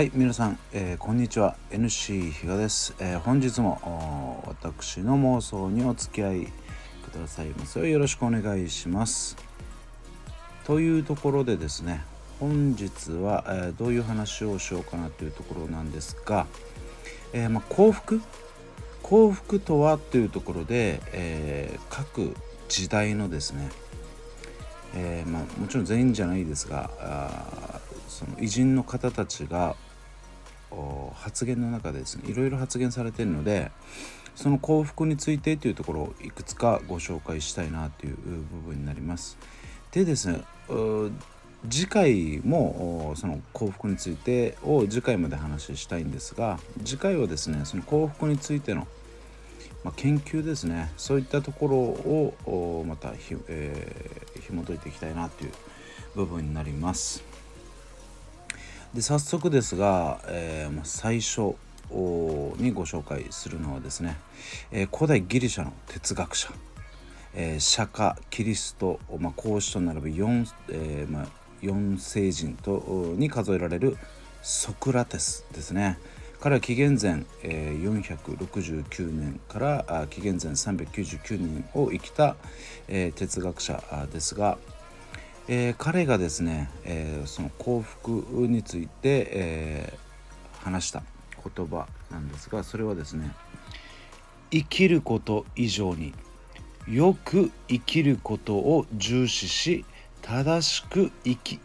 はい皆さん、えー、こんにちは。NC 比嘉です、えー、本日も私の妄想にお付き合いくださいます。よよろしくお願いします。というところでですね本日は、えー、どういう話をしようかなというところなんですが、えまあ、幸福？幸福とはというところで、え各時代のですね、えまあ、もちろん全員じゃないですがその偉人の方たちが発言の中でですねいろいろ発言されてるのでその幸福についてというところをいくつかご紹介したいなという部分になります。でですね次回もその幸福についてを次回まで話したいんですが次回はですねその幸福についての、ま、研究ですねそういったところをまたひ、えー、紐解いていきたいなという部分になります。で早速ですが、えー、最初にご紹介するのはですね、えー、古代ギリシャの哲学者、えー、釈迦キリスト、まあ、孔子と並ぶ 4,、えーまあ、4聖人とに数えられるソクラテスですね。彼は紀元前、えー、469年から紀元前399年を生きた、哲学者ですが、えー、彼がですね、えー、その幸福について、えー、話した言葉なんですがそれはですね生きること以上によく生きることを重視し正しく生き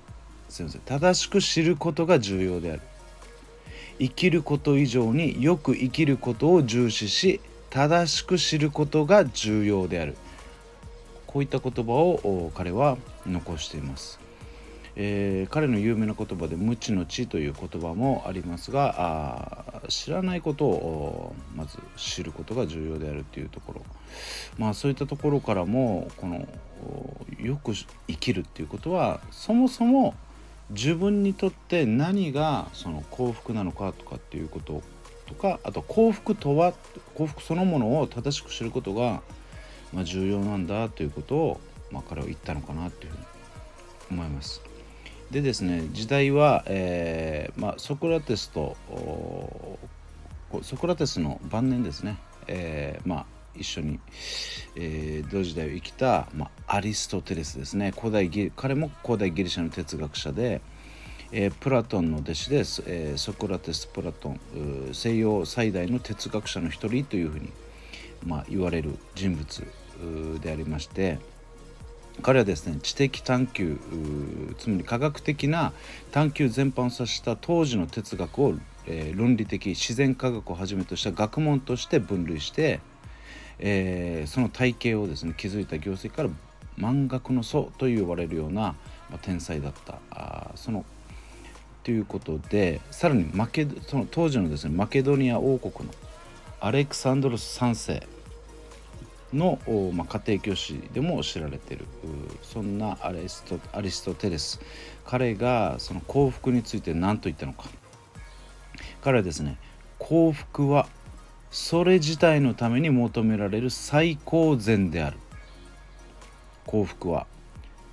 すいません正しく知ることが重要である。生きること以上によく生きることを重視し正しく知ることが重要である。こういった言葉を彼は残しています。えー、彼の有名な言葉で「無知の知」という言葉もありますがあ知らないことをまず知ることが重要であるというところまあそういったところからもこのよく生きるっていうことはそもそも自分にとって何がその幸福なのかとかっていうこととかあと幸福とは幸福そのものを正しく知ることがま、重要なんだということを、まあ、彼は言ったのかなというふうに思います。でですね時代は、えーまあ、ソクラテスとソクラテスの晩年ですね、えー、まあ一緒に、えー、同時代を生きた、まあ、アリストテレスですね。古代ギ彼も古代ギリシャの哲学者で、えー、プラトンの弟子です、えー、ソクラテス・プラトン西洋最大の哲学者の一人というふうに、まあ、言われる人物でありまして彼はですね知的探求つまり科学的な探求全般を指した当時の哲学を、えー、論理的自然科学をはじめとした学問として分類して、えー、その体系をですね築いた業績から万学の祖と呼ばれるような、まあ、天才だった。あそのということでさらにマケその当時のですねマケドニア王国のアレクサンドロス3世。の、まあ、家庭教師でも知られてる。そんなアリストアリストテレス。彼がその幸福について何と言ったのか。彼はですね幸福はそれ自体のために求められる最高善である。幸福は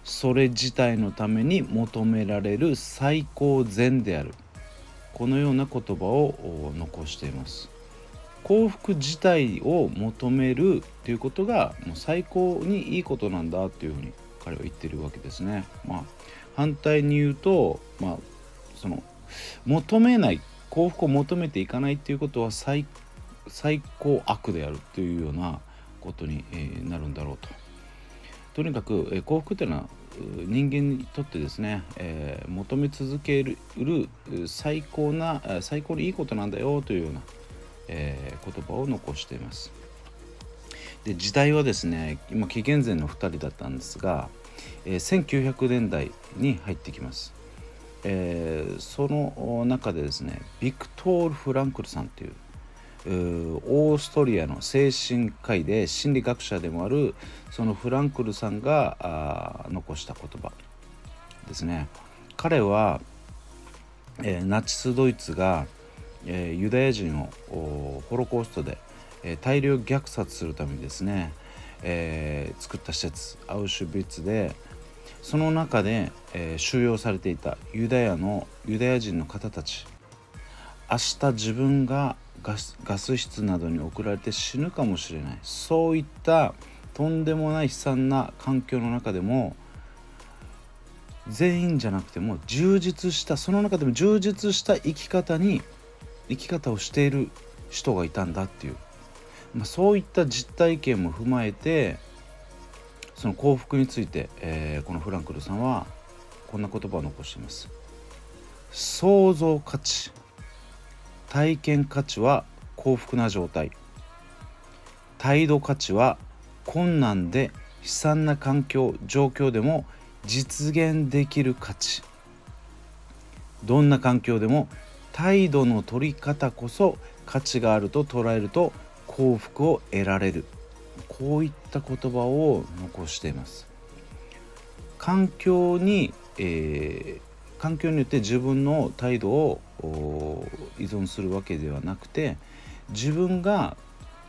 それ自体のために求められる最高善である。このような言葉を残しています。幸福自体を求めるっていうことがもう最高にいいことなんだっていうふうに彼は言ってるわけですね。まあ、反対に言うと、まあ、その求めない幸福を求めていかないっていうことは最高悪であるというようなことに、なるんだろうと。とにかく、幸福っていうのは人間にとってですね、えー、求め続ける最高な最高にいいことなんだよというようなえー、言葉を残しています。で時代はですね今紀元前の2人だったんですが、えー、1900年代に入ってきます。えー、その中でですねビクトール・フランクルさんというオーストリアの精神科医で心理学者でもあるそのフランクルさんが残した言葉ですね彼は、えー、ナチスドイツがえ、ユダヤ人をホロコーストで、え、大量虐殺するためにですね、えー、作った施設アウシュビッツでその中で、え収容されていたユダヤのユダヤ人の方たち。明日自分がガスガス室などに送られて死ぬかもしれない。そういったとんでもない悲惨な環境の中でも全員じゃなくても充実したその中でも充実した生き方に生き方をしている人がいたんだっていう、まあ、そういった実体験も踏まえてその幸福について、えー、このフランクルさんはこんな言葉を残しています。創造価値体験価値は幸福な状態。態度価値は困難で悲惨な環境状況でも実現できる価値。どんな環境でも態度の取り方こそ価値があると捉えると幸福を得られる。こういった言葉を残しています。環境に、えー、環境によって自分の態度を依存するわけではなくて自分が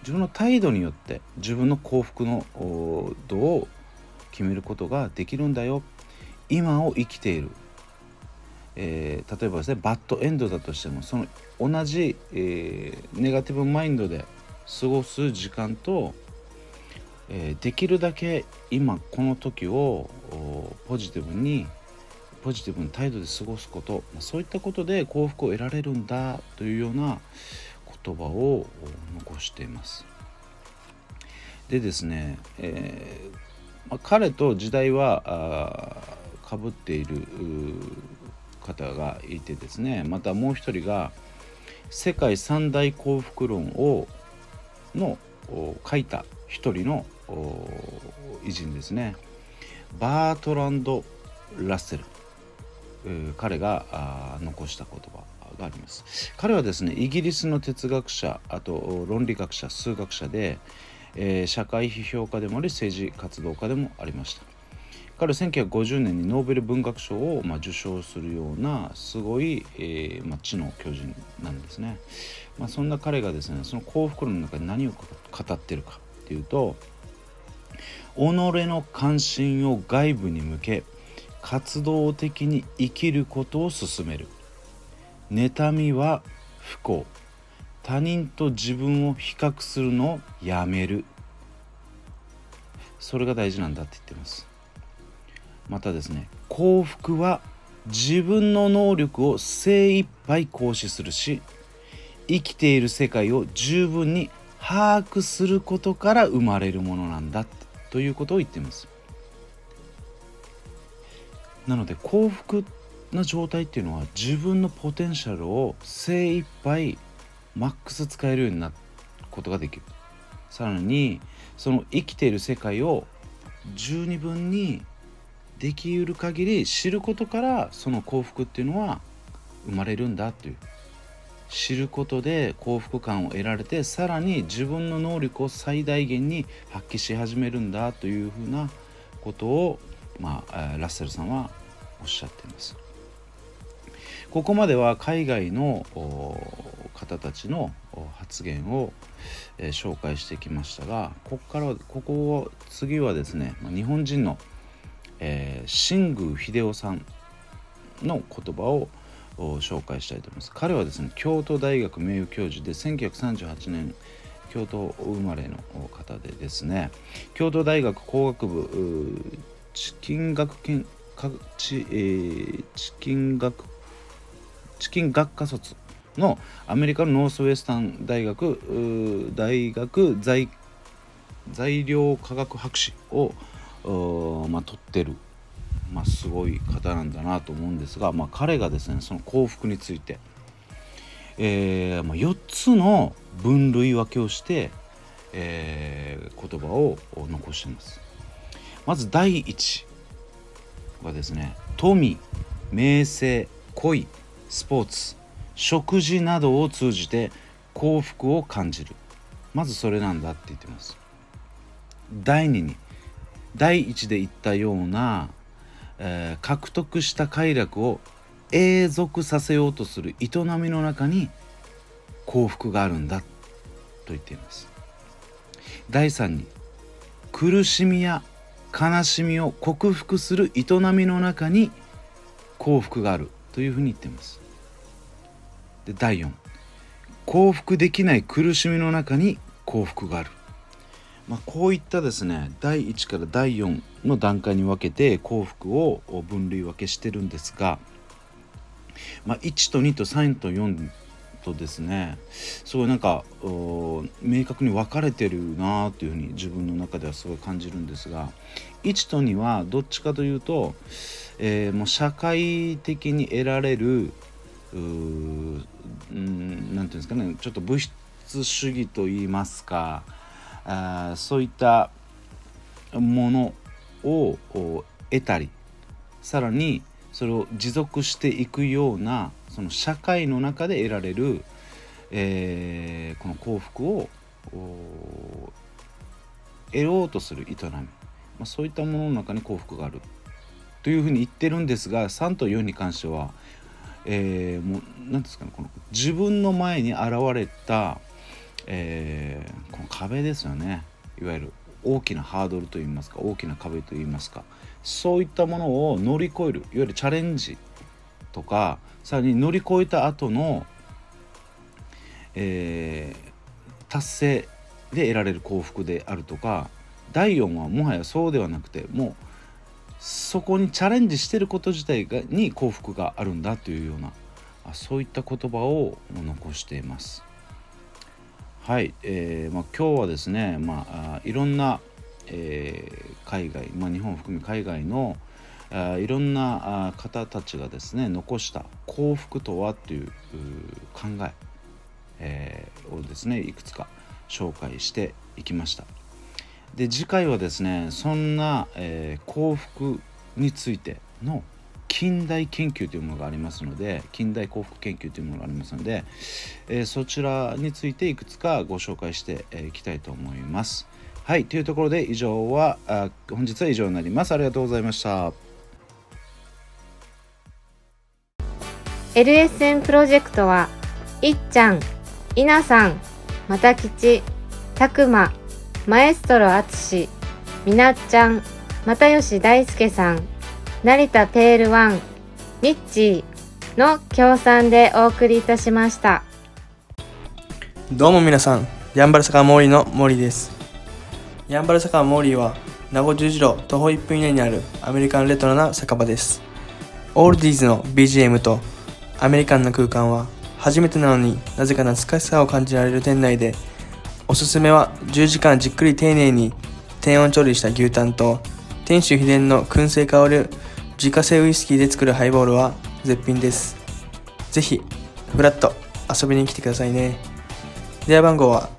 自分の態度によって自分の幸福の度を決めることができるんだよ。今を生きている、えー、例えばですねバッドエンドだとしてもその同じ、えー、ネガティブマインドで過ごす時間と、えー、できるだけ今この時をポジティブにポジティブな態度で過ごすことそういったことで幸福を得られるんだというような言葉を残しています。でですね、えーまあ、彼と時代はかぶっている方がいてですねまたもう一人が世界三大幸福論をの書いた一人の偉人ですね。バートランド・ラッセル。彼が残した言葉があります。彼はですねイギリスの哲学者あと論理学者数学者で、えー、社会批評家でもあり政治活動家でもありました。彼は1950年にノーベル文学賞を、まあ、受賞するようなすごい、えーまあ、知の巨人なんですね、まあ、そんな彼がですねその幸福論の中で何を語ってるかっていうと己の関心を外部に向け活動的に生きることを進める。妬みは不幸。他人と自分を比較するのをやめる。それが大事なんだって言ってます。またですね幸福は自分の能力を精一杯行使するし生きている世界を十分に把握することから生まれるものなんだということを言っています。なので幸福な状態っていうのは自分のポテンシャルを精一杯マックス使えるようになることができる。さらにその生きている世界を十二分にできうる限り知ることからその幸福っていうのは生まれるんだという知ることで幸福感を得られてさらに自分の能力を最大限に発揮し始めるんだというふうなことをまあ、ラッセルさんはおっしゃっています。ここまでは海外の方たちの発言を、えー、紹介してきましたがここからここを次はですね日本人の、えー、新宮秀夫さんの言葉を紹介したいと思います。彼はですね京都大学名誉教授で1938年京都生まれの方でですね京都大学工学部チキン学研チ,、えー、チキン学チキン学科卒のアメリカのノースウェスタン大学大学材材料科学博士を、まあ、取ってる、まあ、すごい方なんだなと思うんですが、まあ、彼がですねその幸福について、えーまあ、4つの分類分けをして、えー、言葉を残しています。まず第一はですね富名声恋スポーツ食事などを通じて幸福を感じる。まずそれなんだって言ってます。第2に第一で言ったような、えー、獲得した快楽を永続させようとする営みの中に幸福があるんだと言っています第3に苦しみや悲しみを克服する営みの中に幸福があるというふうに言っています。で第4幸福できない苦しみの中に幸福がある、まあ、こういったですね第1から第4の段階に分けて幸福を分類分けしてるんですが、まあ、1と2と3と4とですねすごいなんか明確に分かれてるなというふうに自分の中ではすごい感じるんですが1と2はどっちかというと、えー、もう社会的に得られる何て言うんですかねちょっと物質主義といいますかあそういったものを得たりさらにそれを持続していくようなその社会の中で得られる、えー、この幸福を得ようとする営み、まあ、そういったものの中に幸福がある。というふうに言ってるんですが3と4に関しては、えー、もう何ですかねこの自分の前に現れた、えー、この壁ですよねいわゆる大きなハードルといいますか大きな壁といいますかそういったものを乗り越えるいわゆるチャレンジとかさらに乗り越えた後の、えー、達成で得られる幸福であるとか第4はもはやそうではなくてもうそこにチャレンジしてること自体がに幸福があるんだというようなそういった言葉を残しています。はい、えーまあ、今日はですね、まあ、いろんな、えー、海外、まあ、日本を含め海外のあ、いろんな方たちがですね残した幸福とはという考ええー、をですねいくつか紹介していきました。で次回はですねそんな、えー、幸福についての近代研究というものがありますので近代幸福研究というものがありますので、えー、そちらについていくつかご紹介していきたいと思います。はいというところで以上はあ本日は以上になります。ありがとうございました。LSN プロジェクトはいっちゃん、いなさん、またきち、たくま、マエストロあつし、みなっちゃん、又吉大輔さん、成田ペールワン、ミッチーの協賛でお送りいたしました。どうも皆さん、ヤンバル坂モーリーの森です。ヤンバル坂モーリーは、名護十字路徒歩1分以内にあるアメリカンレトロな酒場です。オールディーズの BGM とアメリカンな空間は初めてなのになぜか懐かしさを感じられる店内でおすすめは10時間じっくり丁寧に低温調理した牛タンと店主秘伝の燻製香る自家製ウイスキーで作るハイボールは絶品です。ぜひフラット遊びに来てくださいね。電話番号は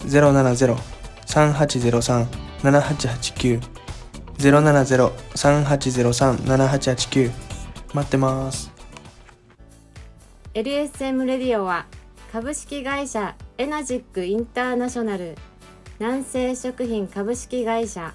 070-3803-7889 070-3803-7889待ってます。LSM レディオは株式会社エナジックインターナショナル。南西食品株式会社